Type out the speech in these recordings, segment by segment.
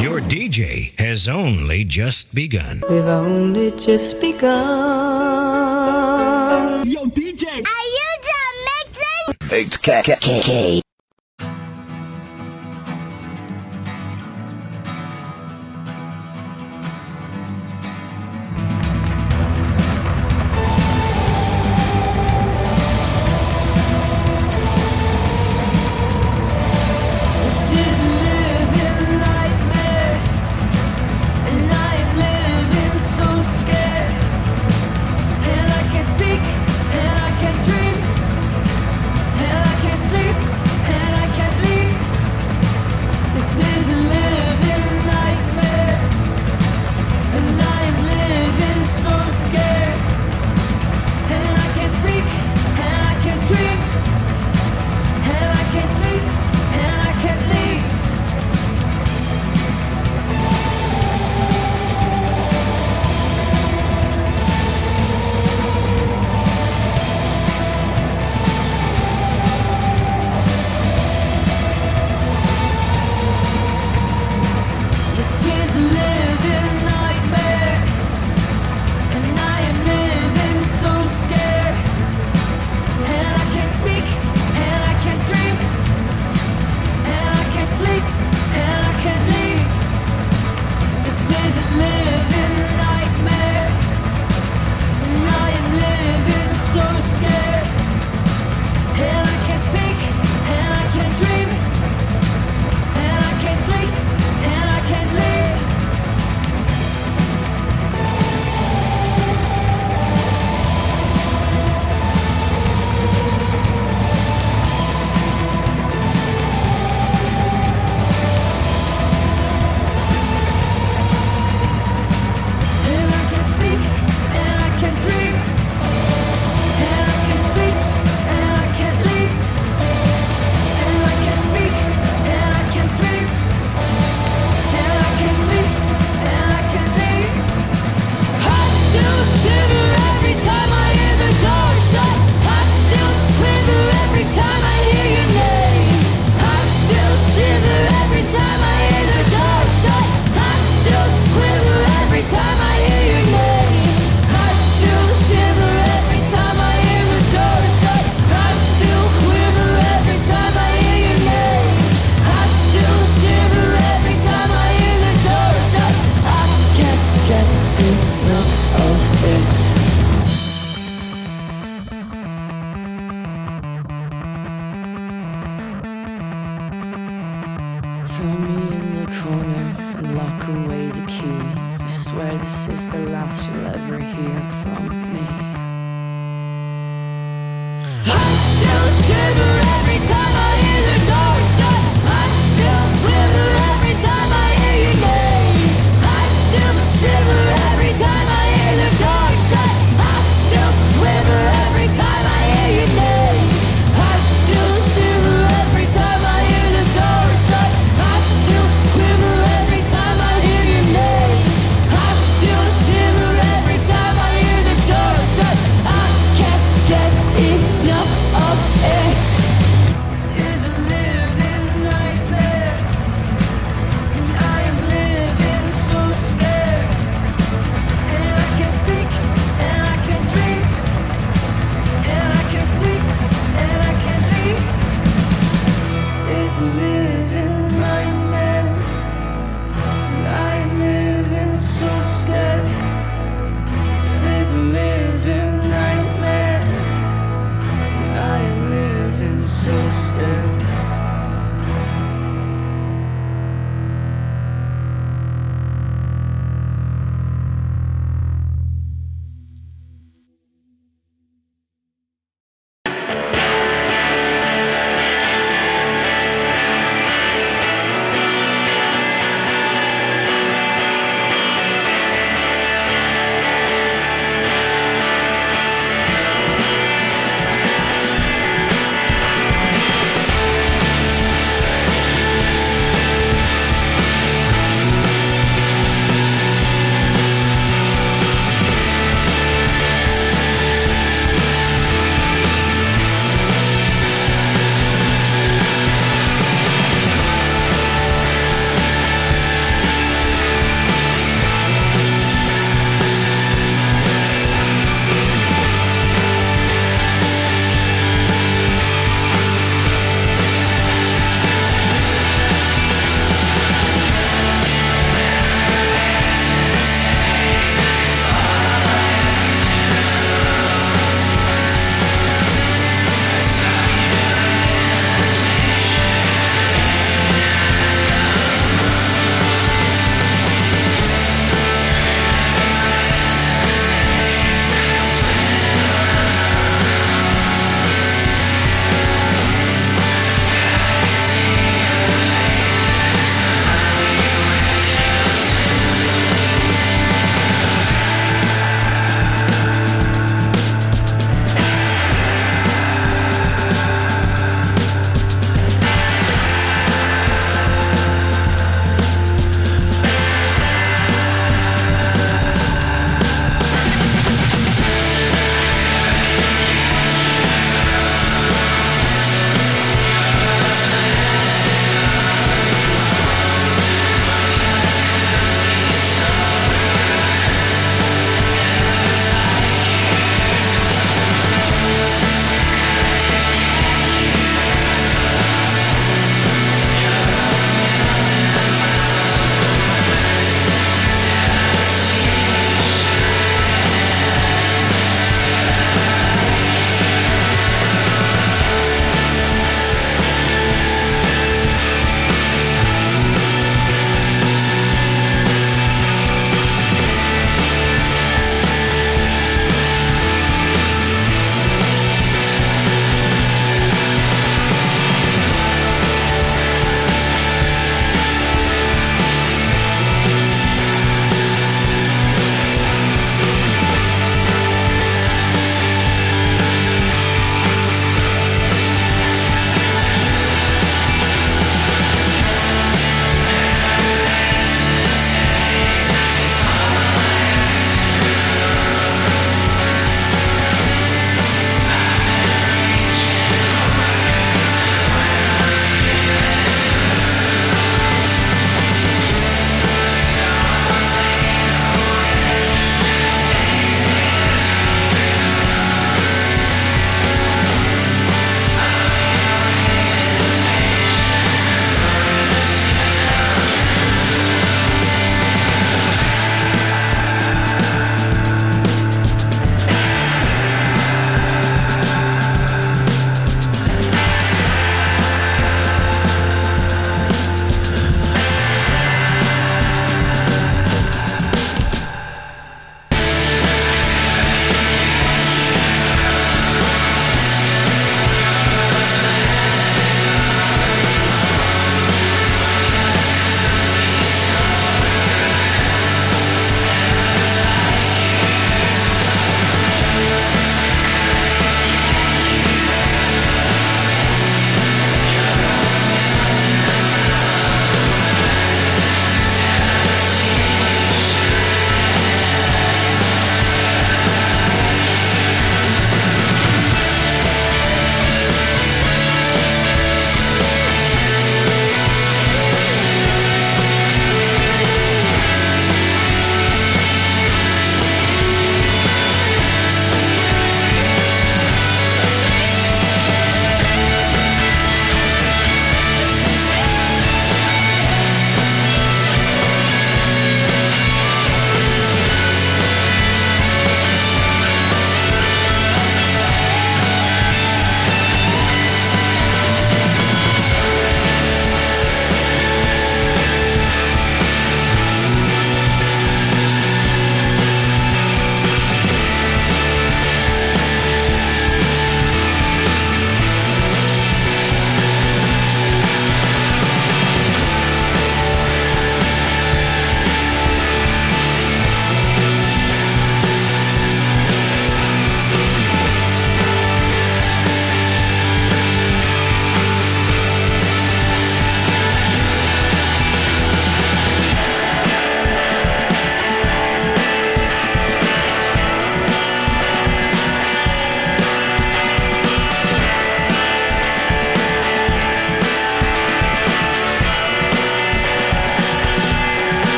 Your DJ has only just begun. We've only just begun. Yo, DJ! Are you done mixing? It's KKK.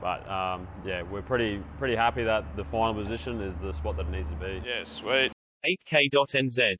But um, yeah, we're pretty pretty happy that the final position is the spot that it needs to be. Yeah, sweet. 8k.nz.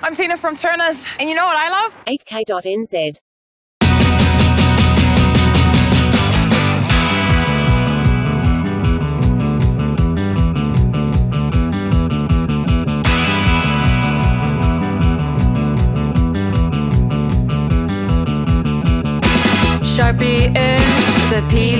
I'm Tina from Turners, and you know what I love? 8k.nz. Sharpie in the PVC.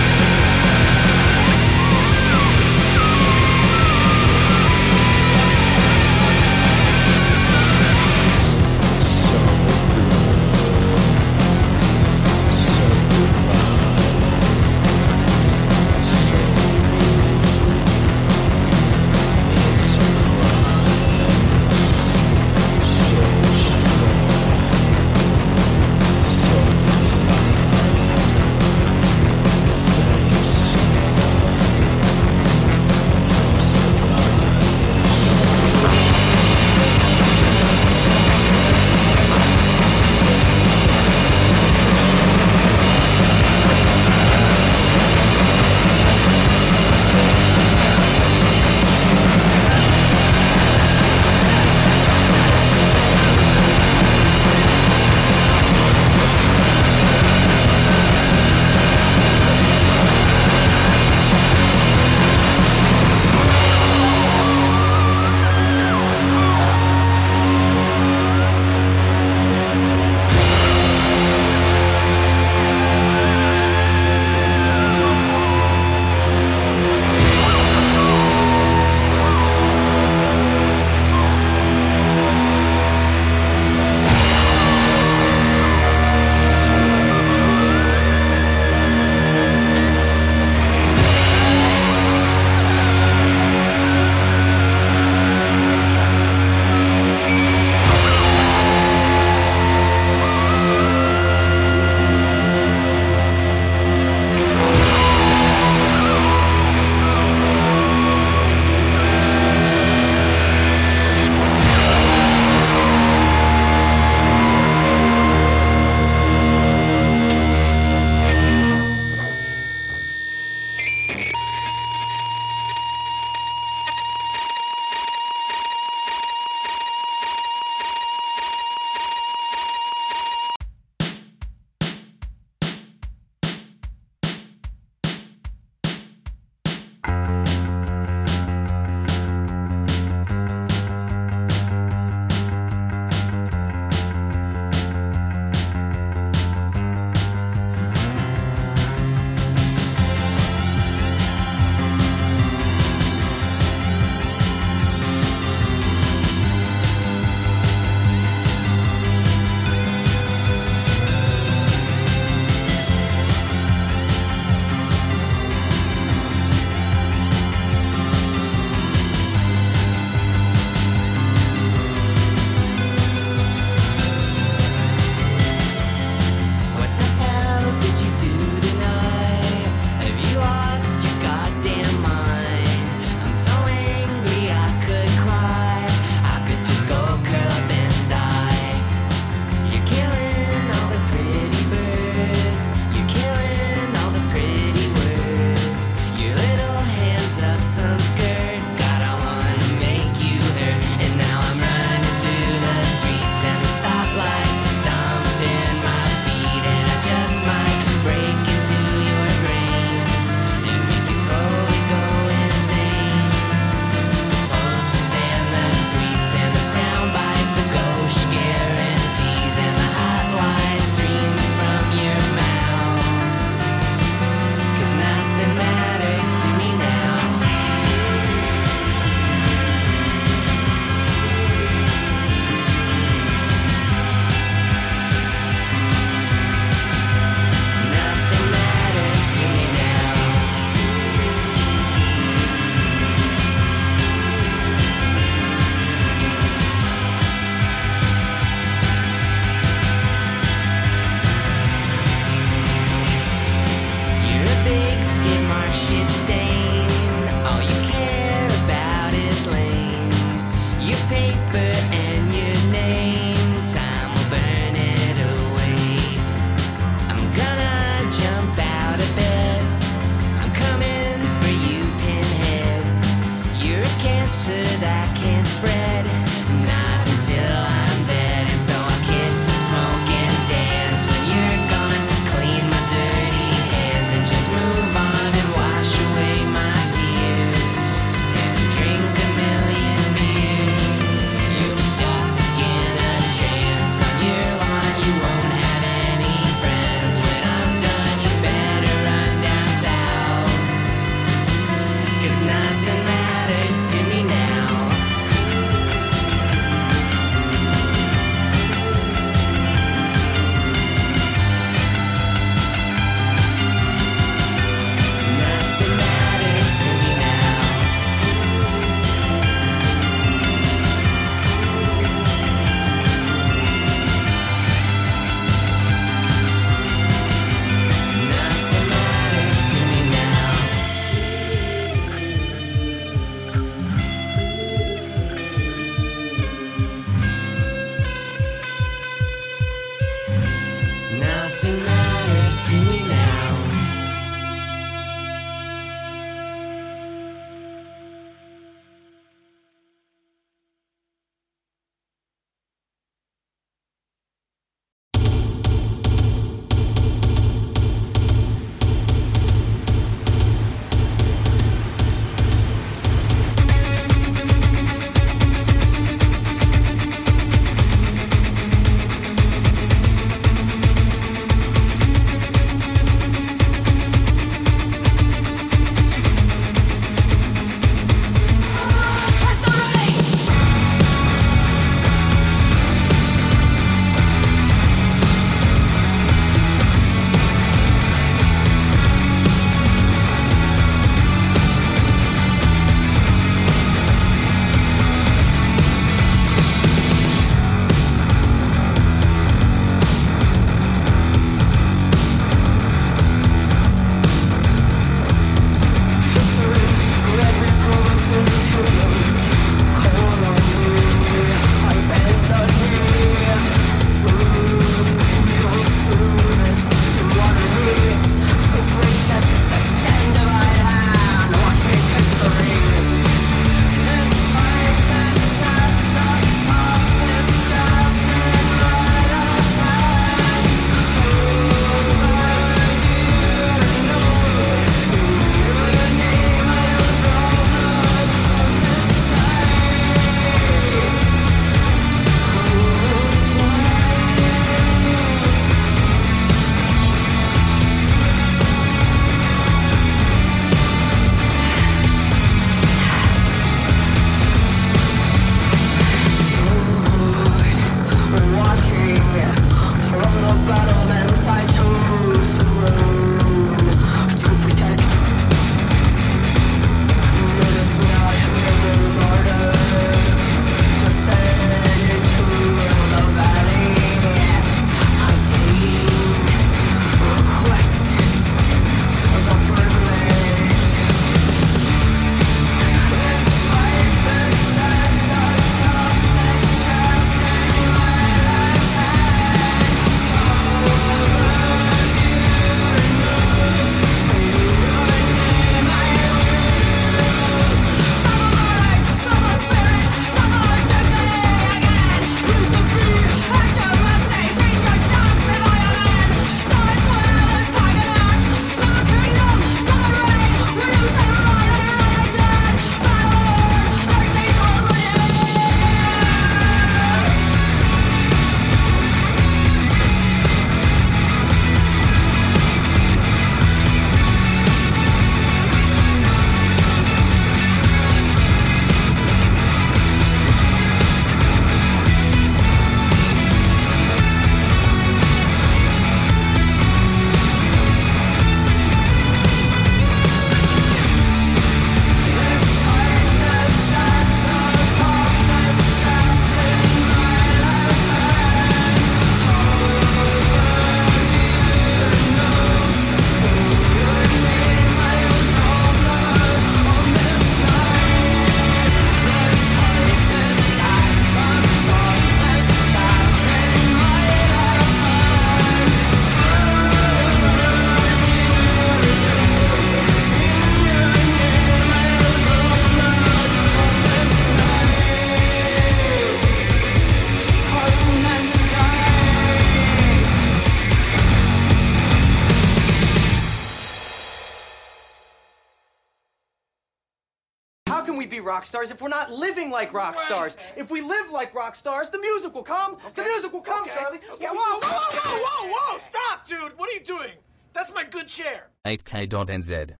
Stars if we're not living like rock stars? If we live like rock stars, the music will come. The music will come, Charlie. Yeah, whoa, whoa, whoa, whoa, whoa, whoa! Stop, dude! What are you doing? That's my good chair. 8k.nz.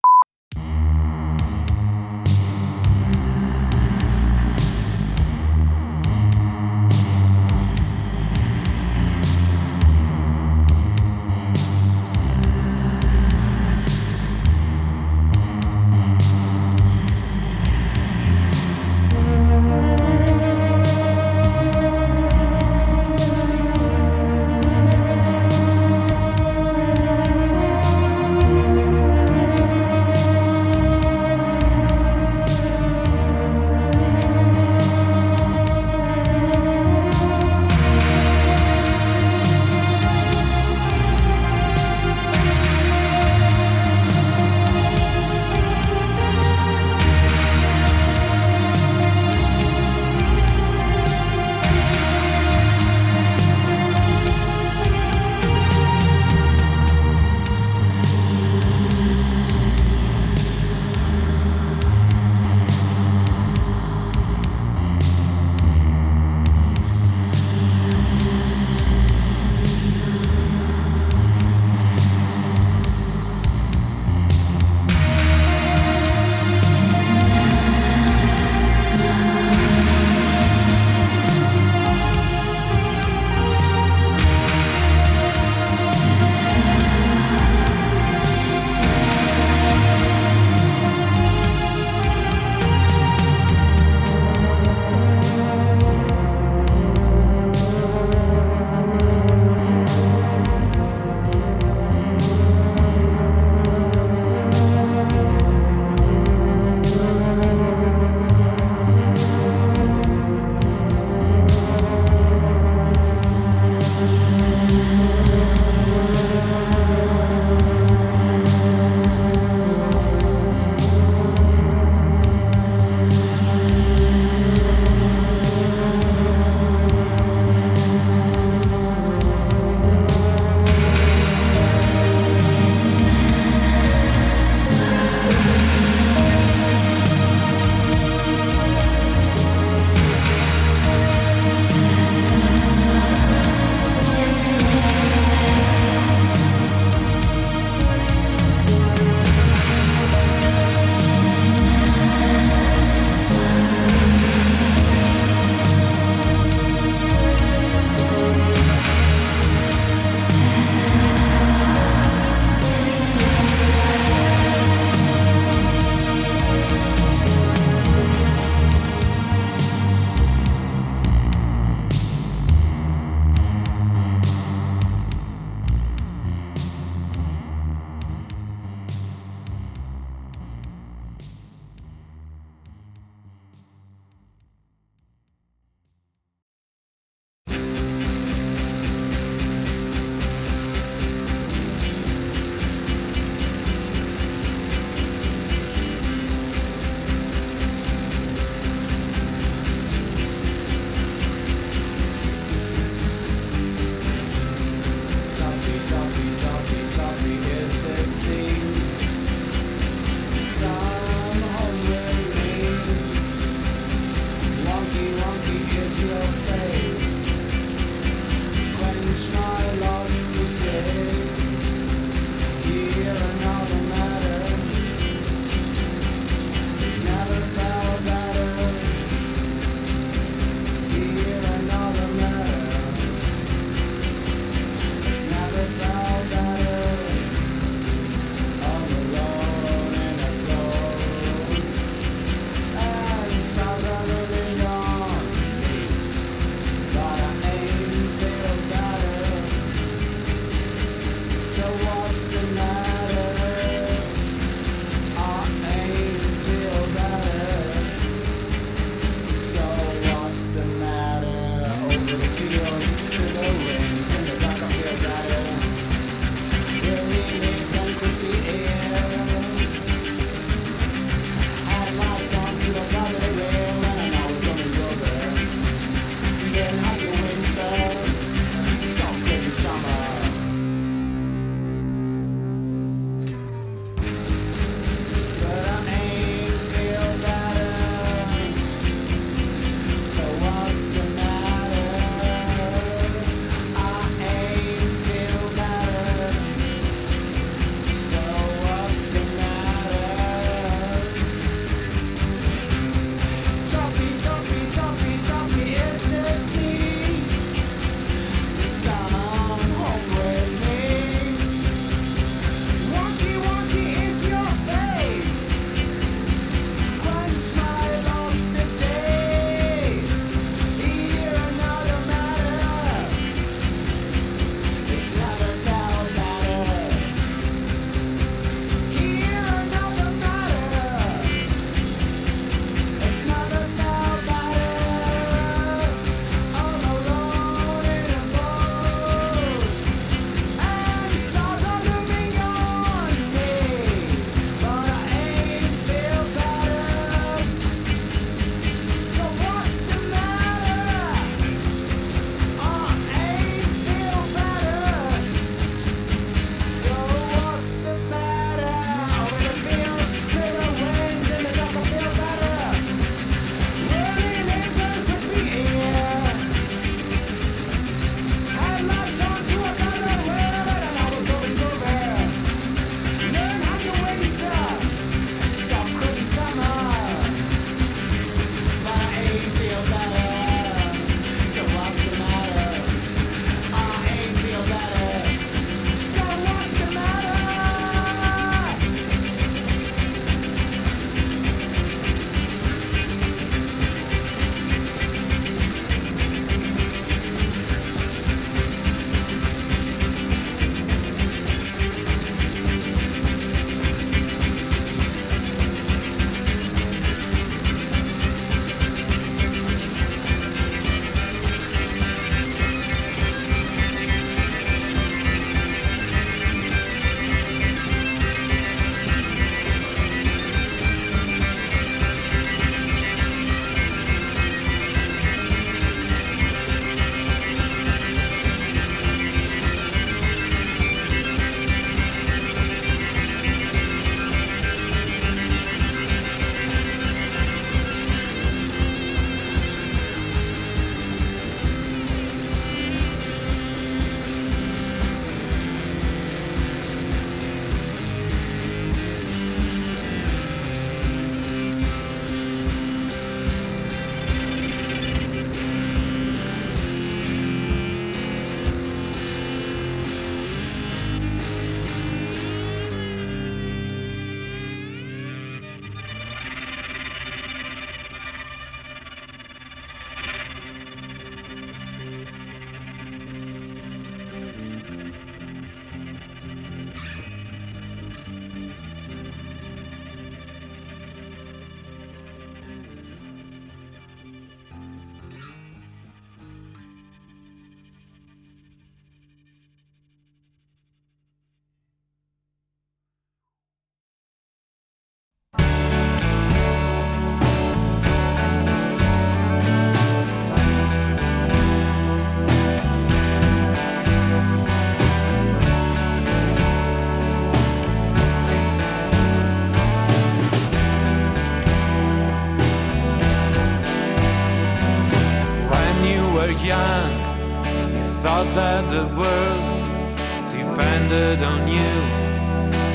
thought that the world depended on you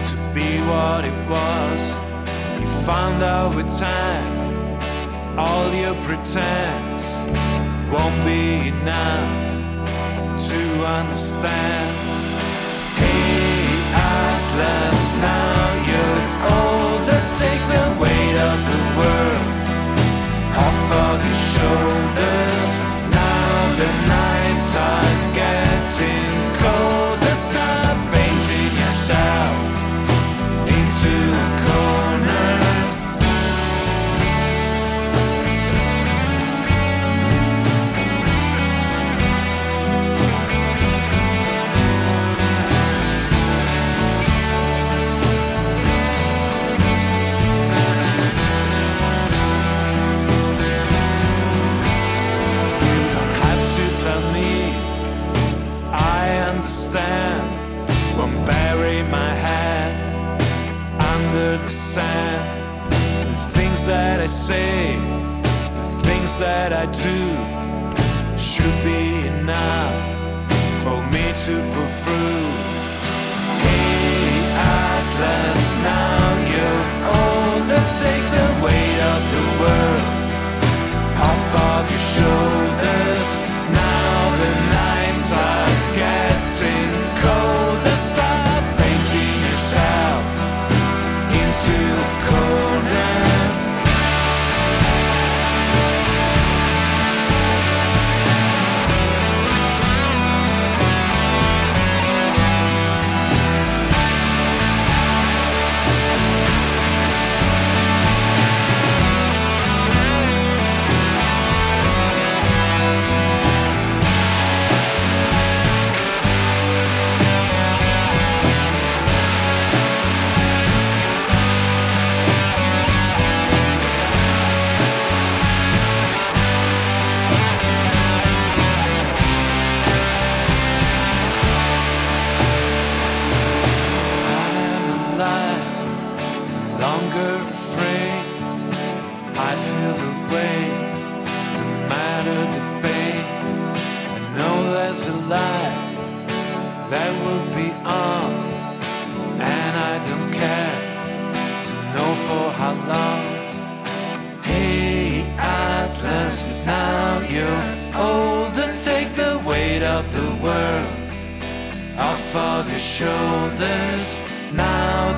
to be what it was. You found out with time, all your pretense won't be enough to understand. Hey, Atlas. I say, the things that I do should be enough for me to prove. Hey, Atlas.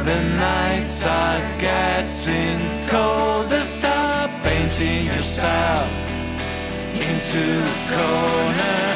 the nights are getting colder. Stop painting yourself into a corner.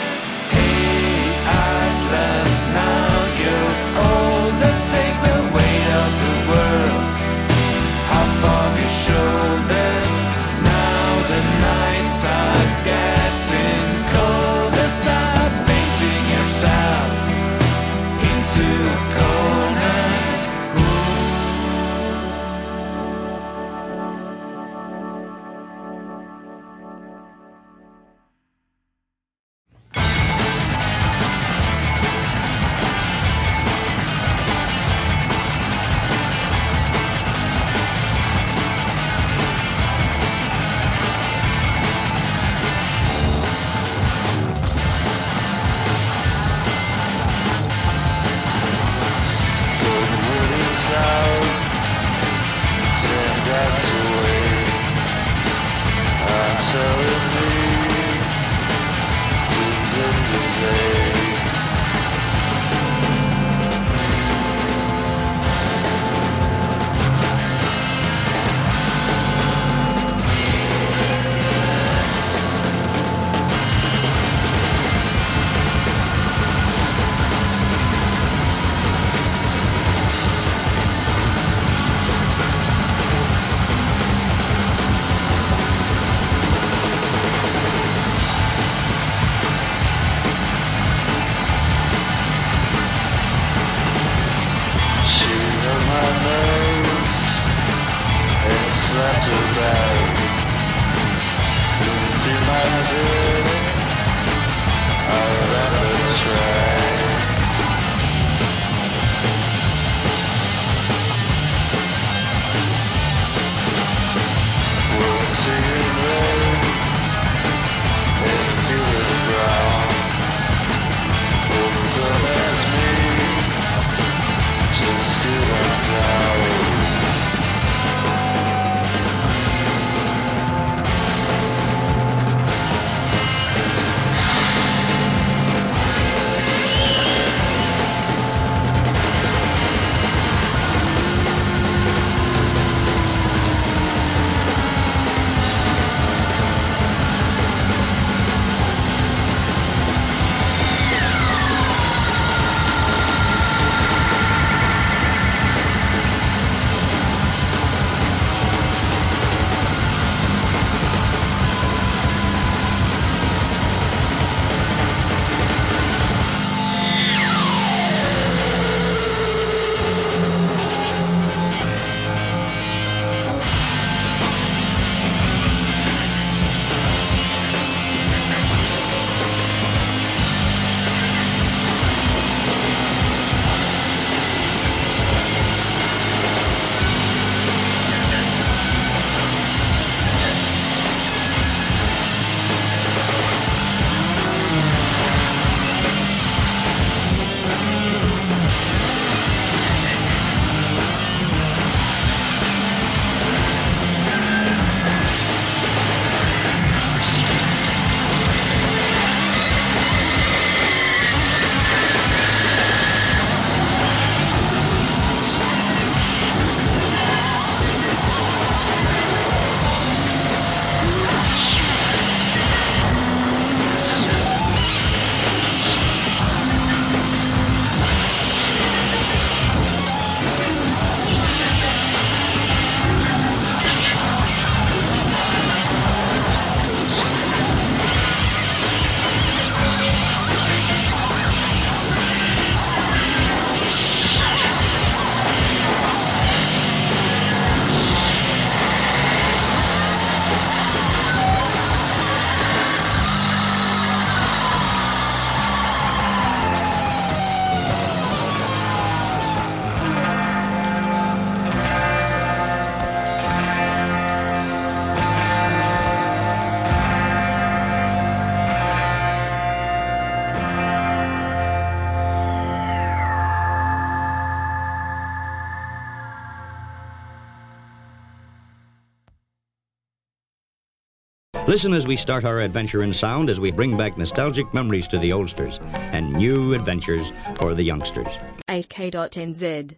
Listen as we start our adventure in sound as we bring back nostalgic memories to the oldsters and new adventures for the youngsters. 8k.nz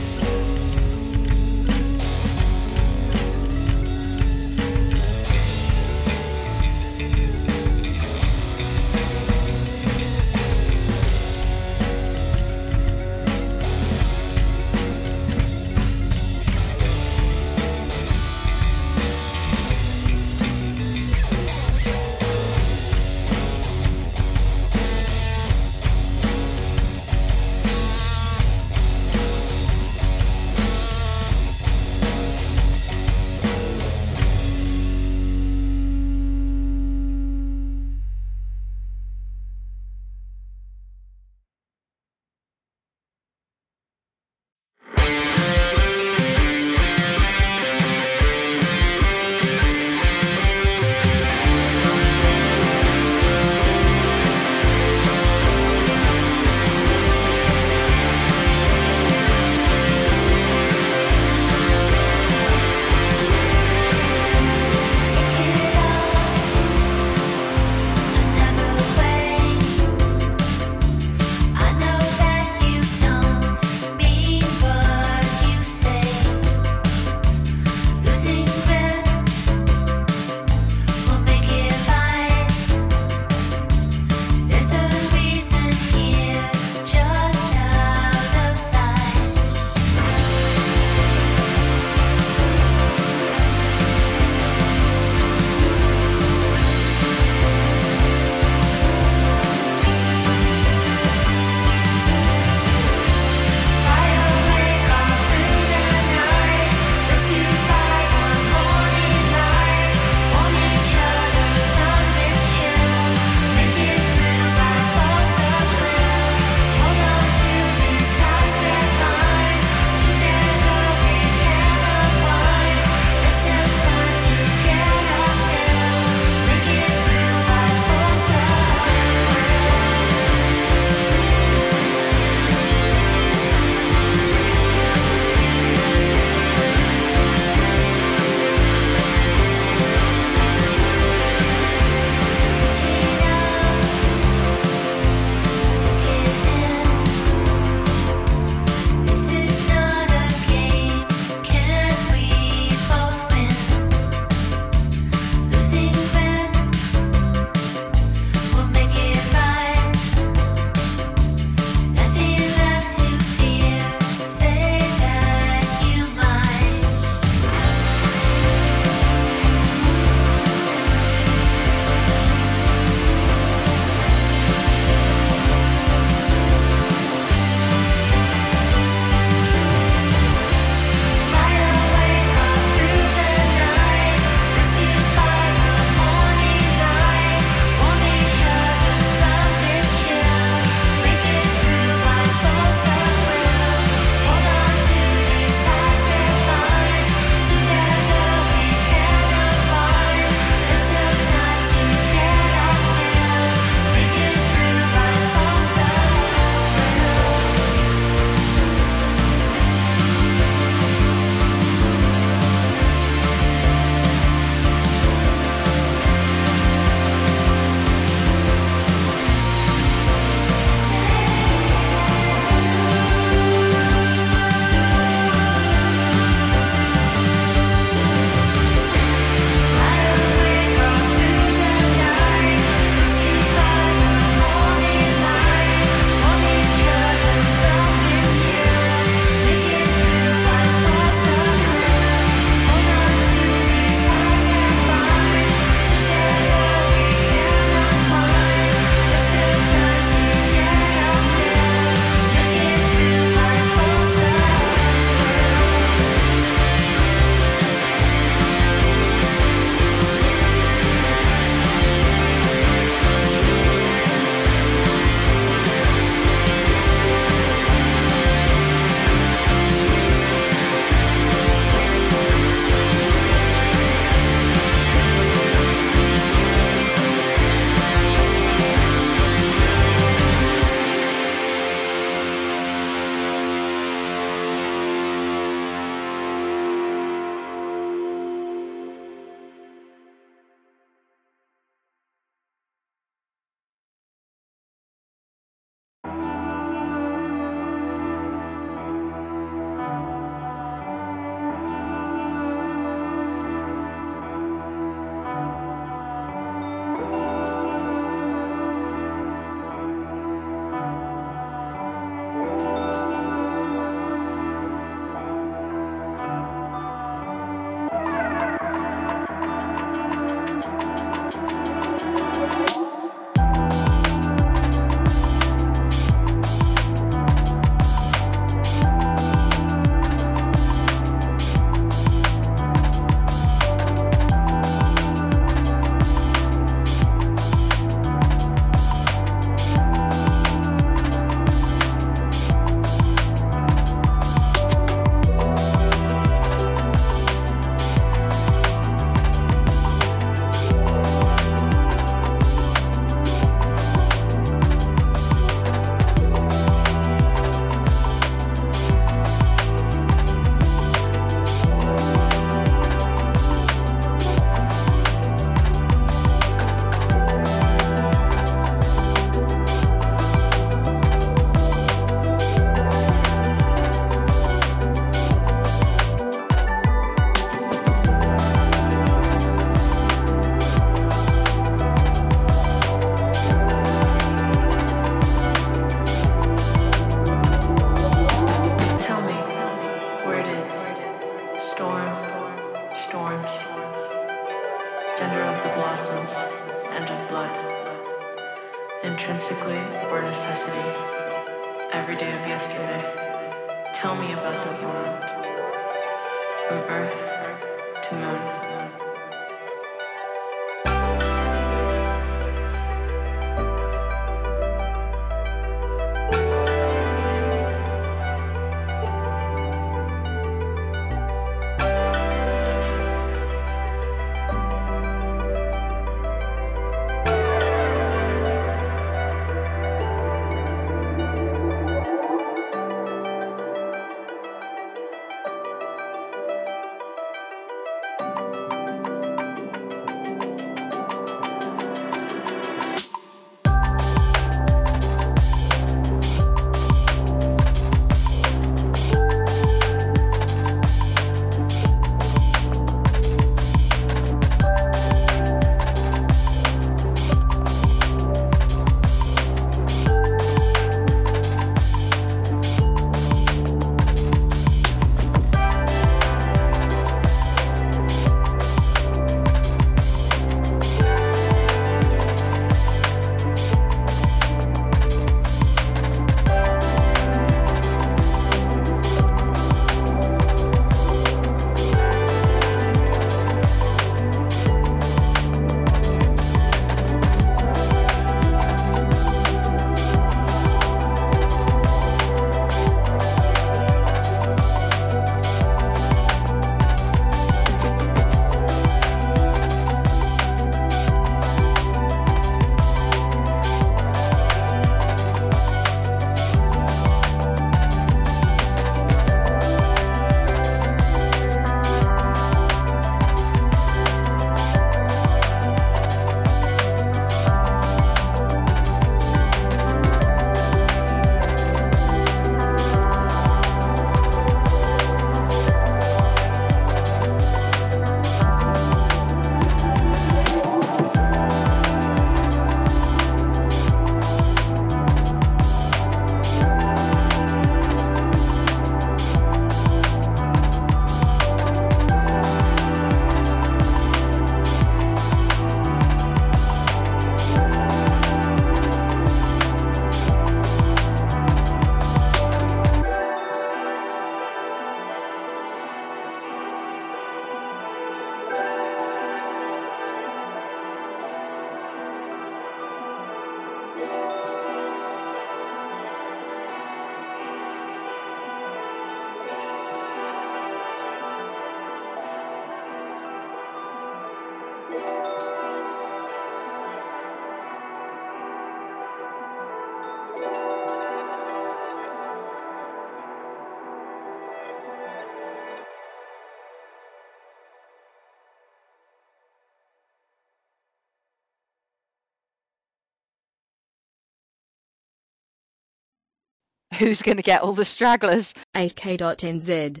Who's going to get all the stragglers? 8k.nz.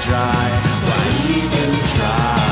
dry. Why even try?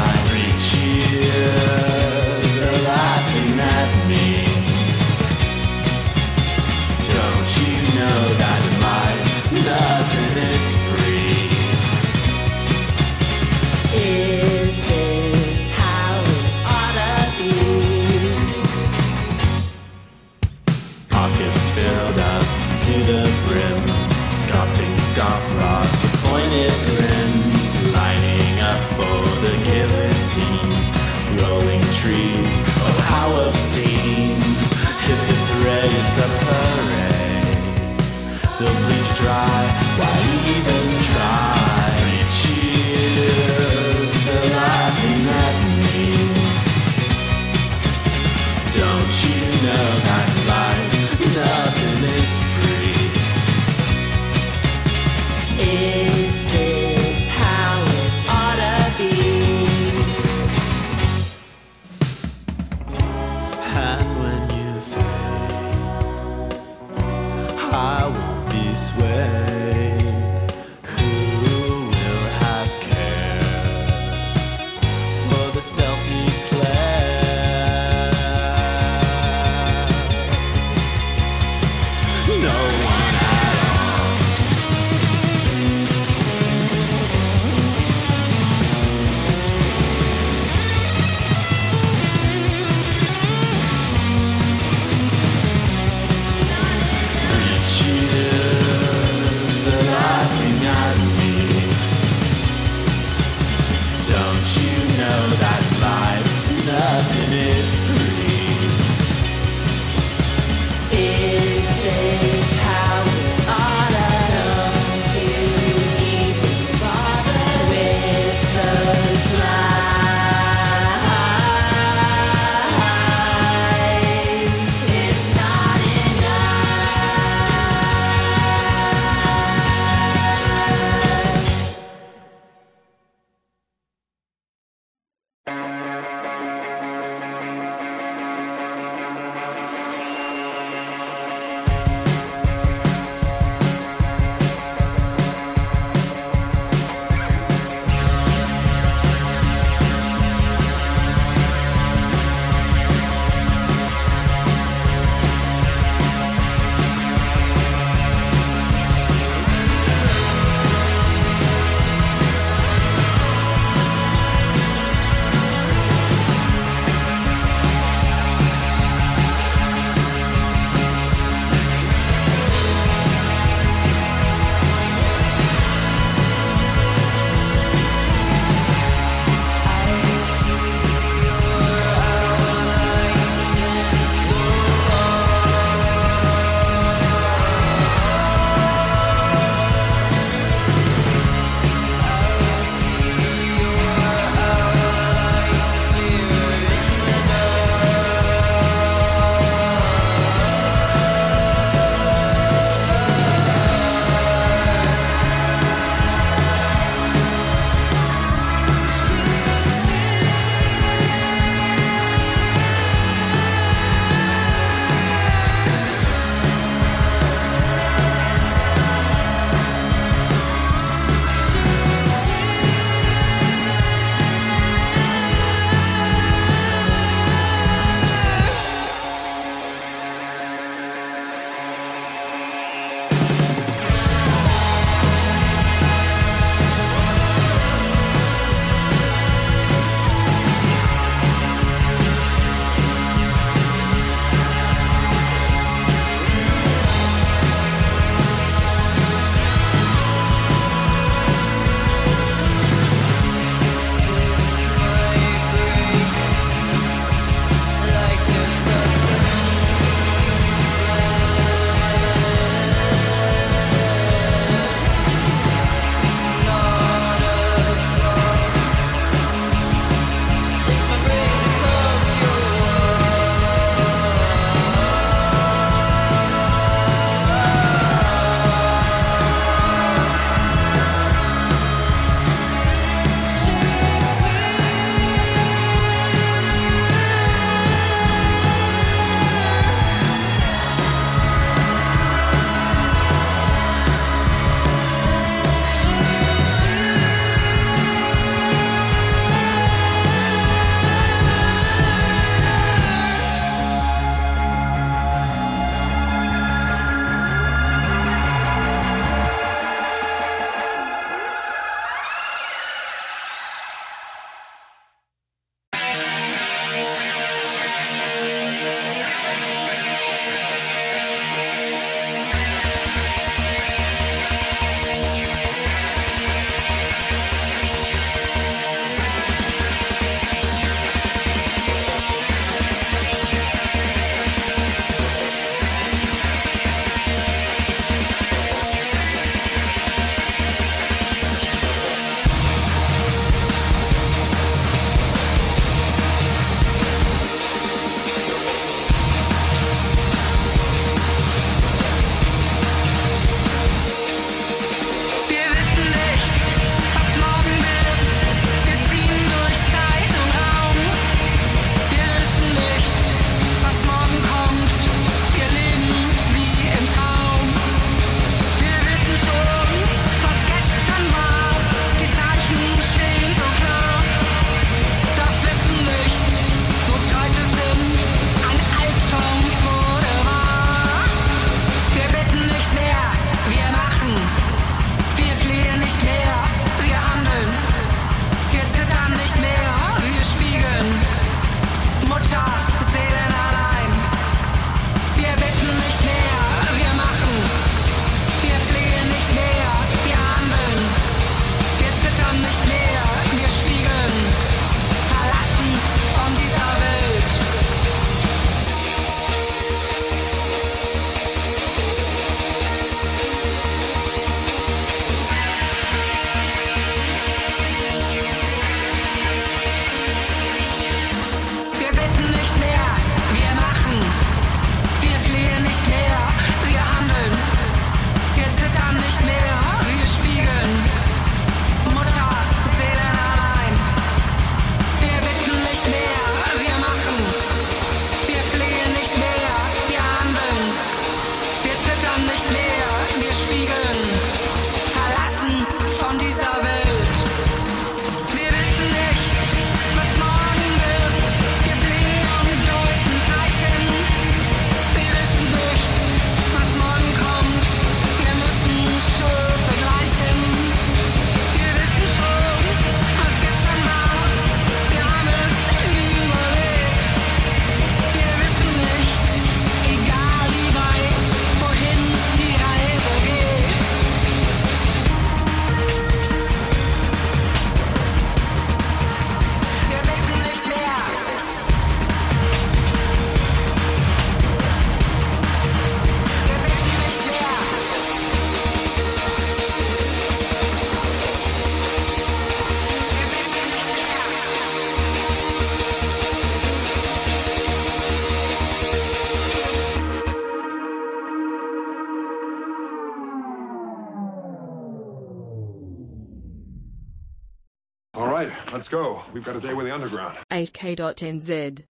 We've got a day with the underground. 8k.nz.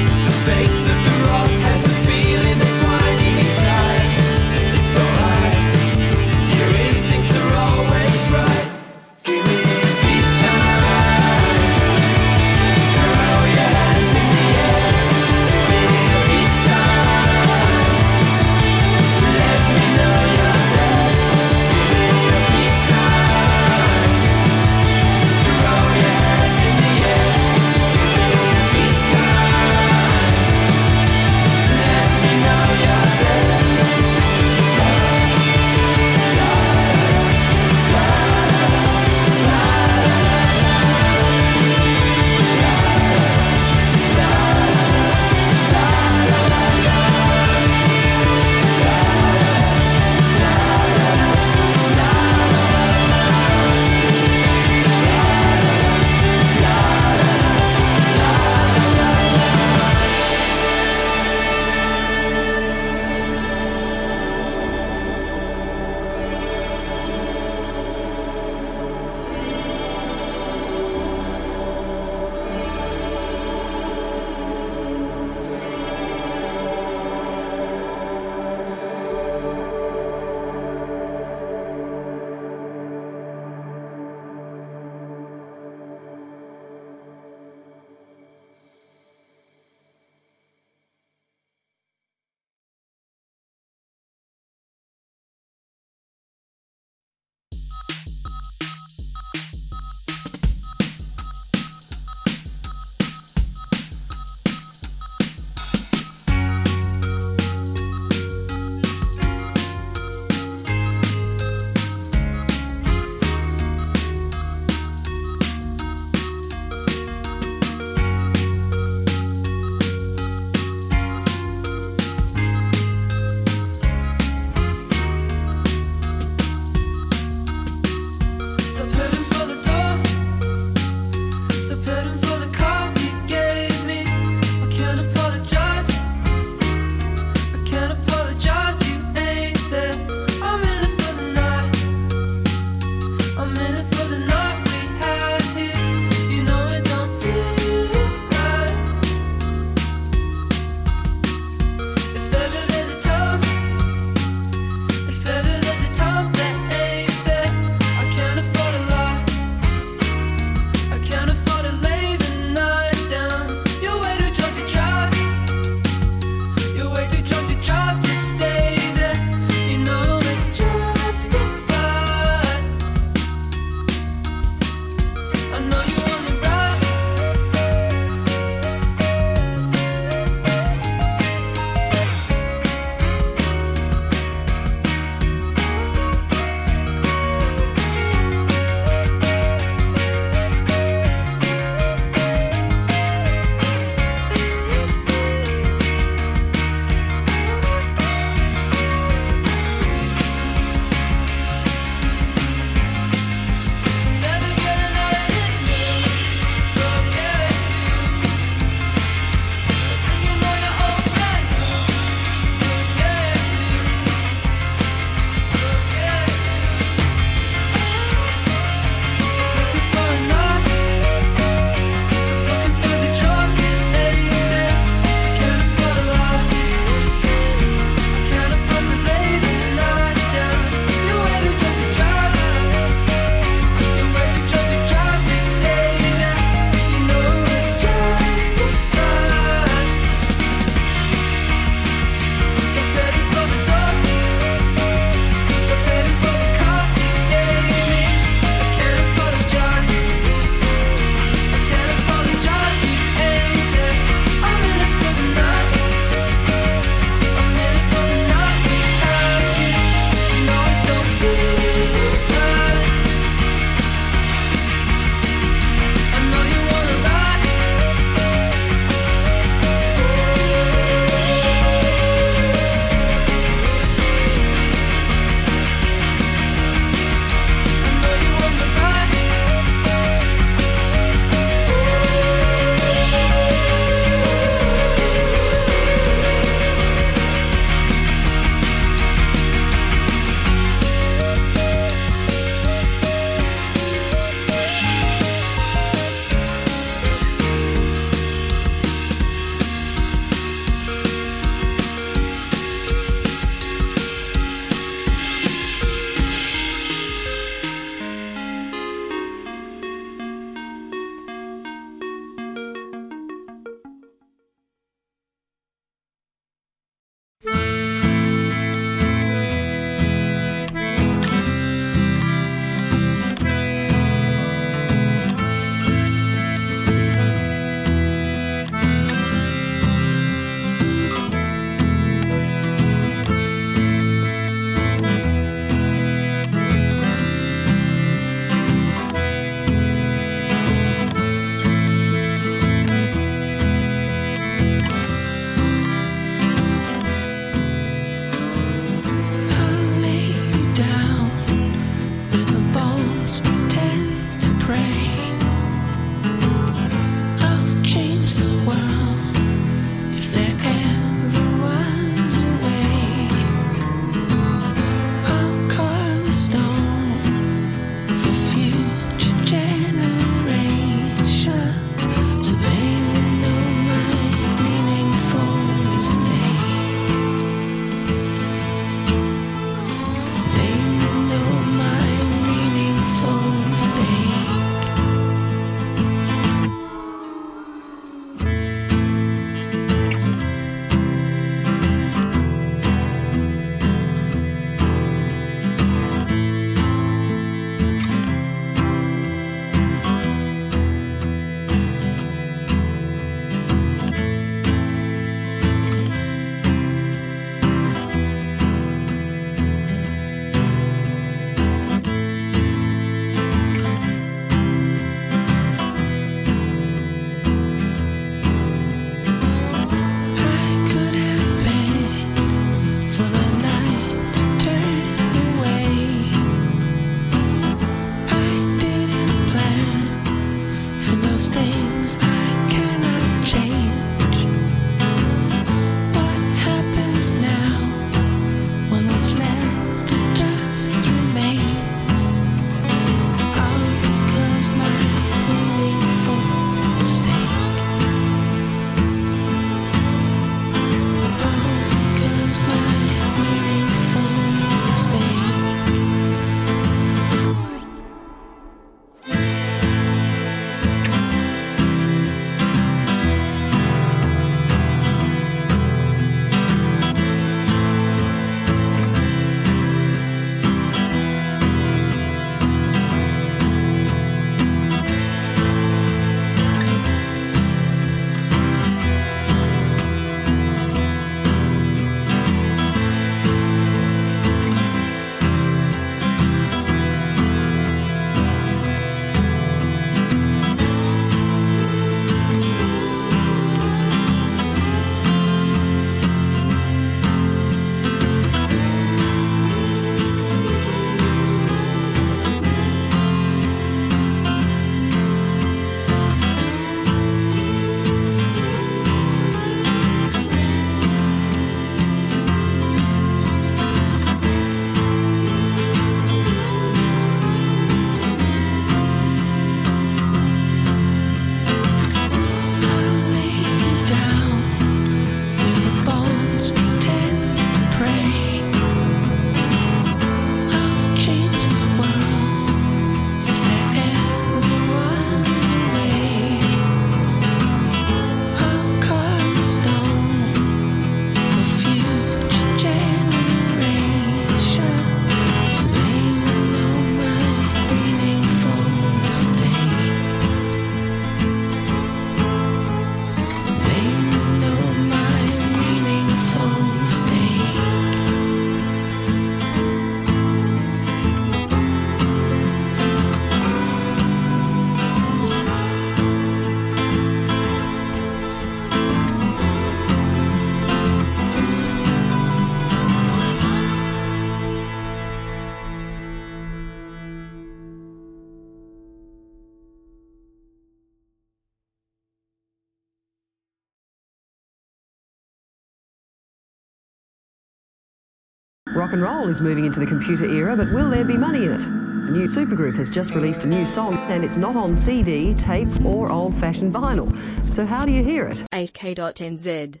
Rock and roll is moving into the computer era, but will there be money in it? The new supergroup has just released a new song, and it's not on CD, tape, or old fashioned vinyl. So, how do you hear it? 8k.nz.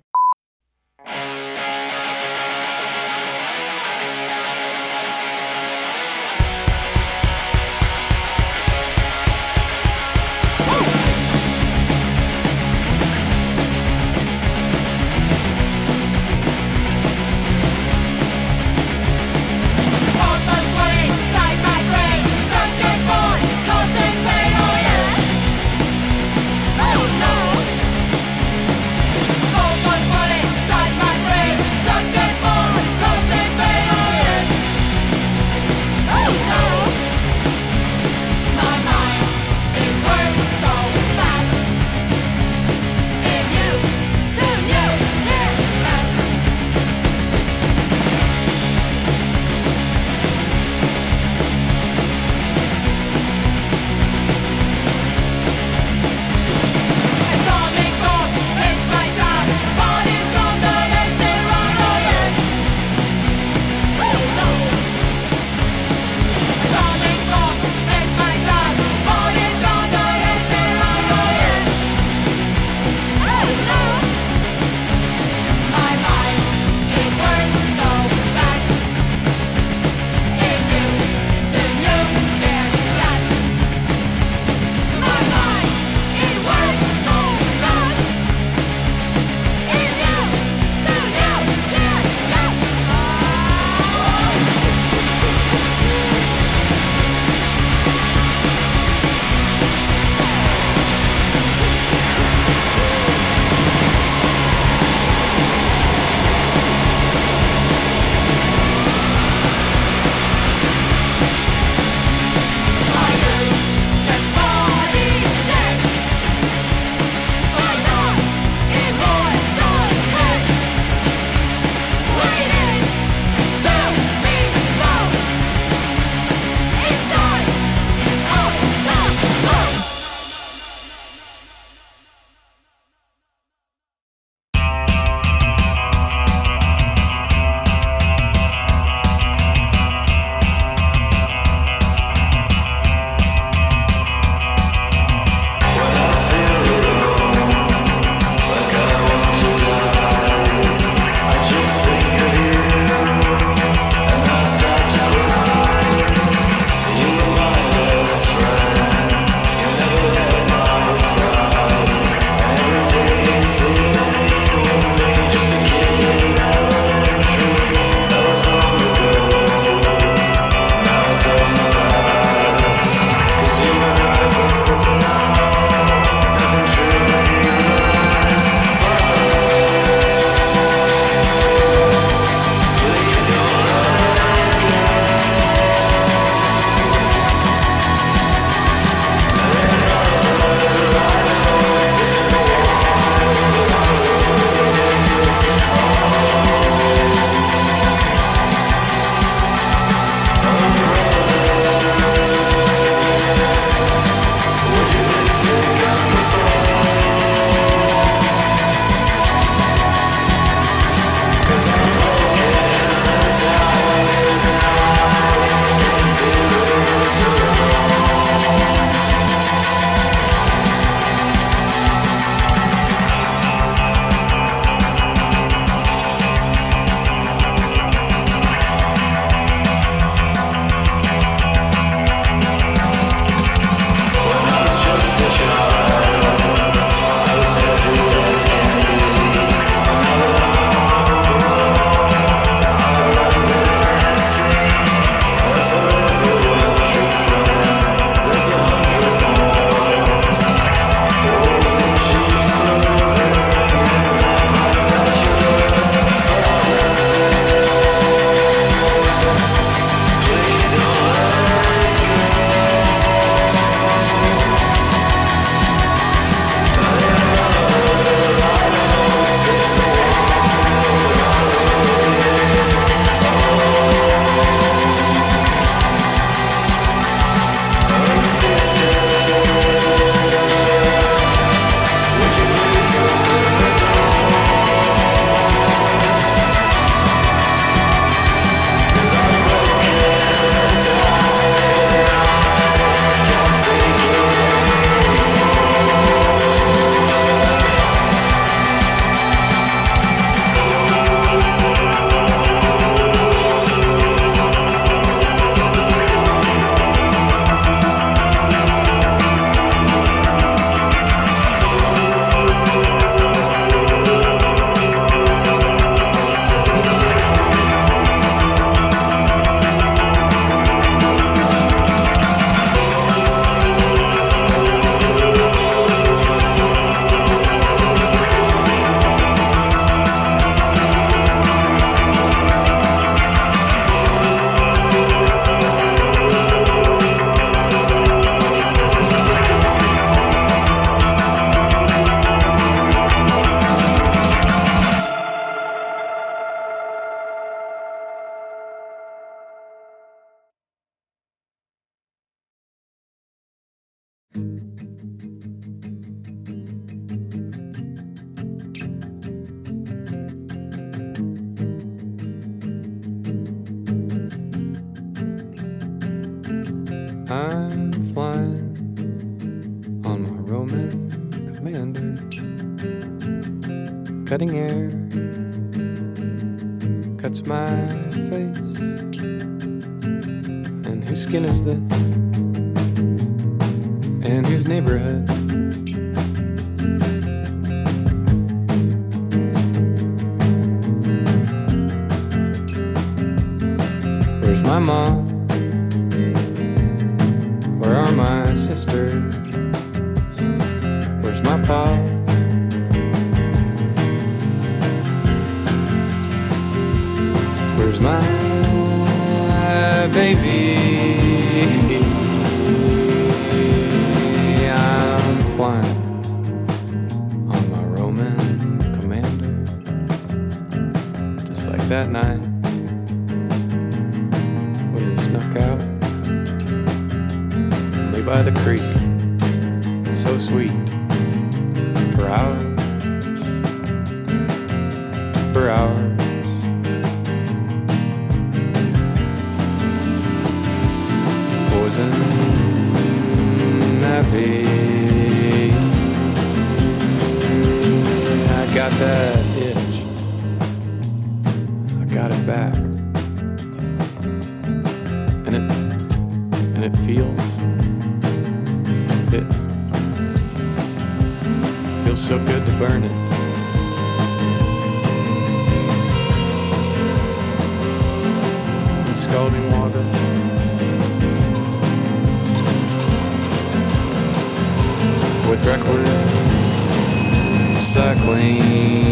suckling, I'm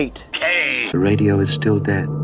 8. K. The radio is still dead.